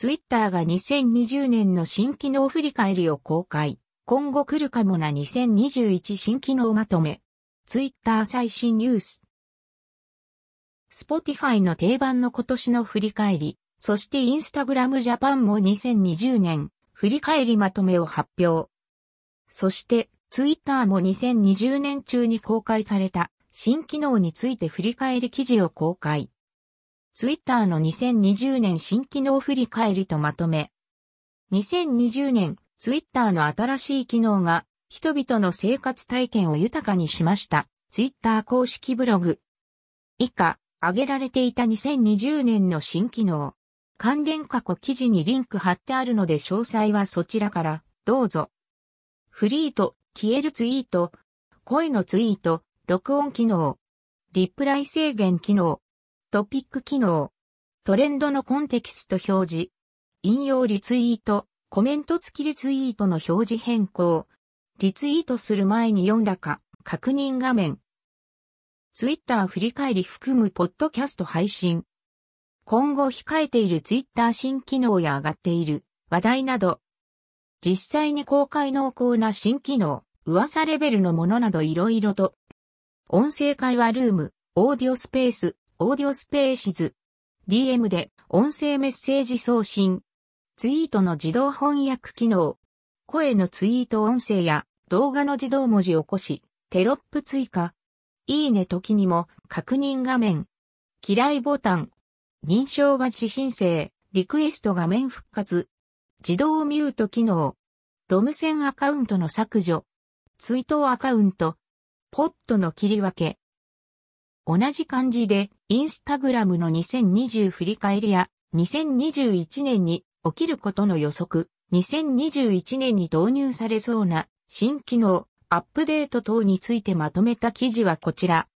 ツイッターが2020年の新機能振り返りを公開。今後来るかもな2021新機能まとめ。ツイッター最新ニュース。Spotify の定番の今年の振り返り、そしてインスタグラムジャパンも2020年振り返りまとめを発表。そしてツイッターも2020年中に公開された新機能について振り返り記事を公開。ツイッターの2020年新機能振り返りとまとめ。2020年、ツイッターの新しい機能が人々の生活体験を豊かにしました。ツイッター公式ブログ。以下、挙げられていた2020年の新機能。関連過去記事にリンク貼ってあるので詳細はそちらからどうぞ。フリート、消えるツイート、声のツイート、録音機能、リプライ制限機能、トピック機能、トレンドのコンテキスト表示、引用リツイート、コメント付きリツイートの表示変更、リツイートする前に読んだか、確認画面。ツイッター振り返り含むポッドキャスト配信。今後控えているツイッター新機能や上がっている。話題など。実際に公開濃厚な新機能、噂レベルのものなどいろいろと。音声会話ルーム、 Audio Space、Audio Spaces、DM で音声メッセージ送信、ツイートの自動翻訳機能、声のツイート音声や動画の自動文字起こし、テロップ追加、いいね時にも確認画面、嫌いボタン、認証バッジ申請、リクエスト画面復活、自動ミュート機能、ロム線アカウントの削除、ツイートアカウント、ポットの切り分け、同じ感じで、インスタグラムの2020振り返りや、2021年に起きることの予測、2021年に導入されそうな新機能、アップデート等についてまとめた記事はこちら。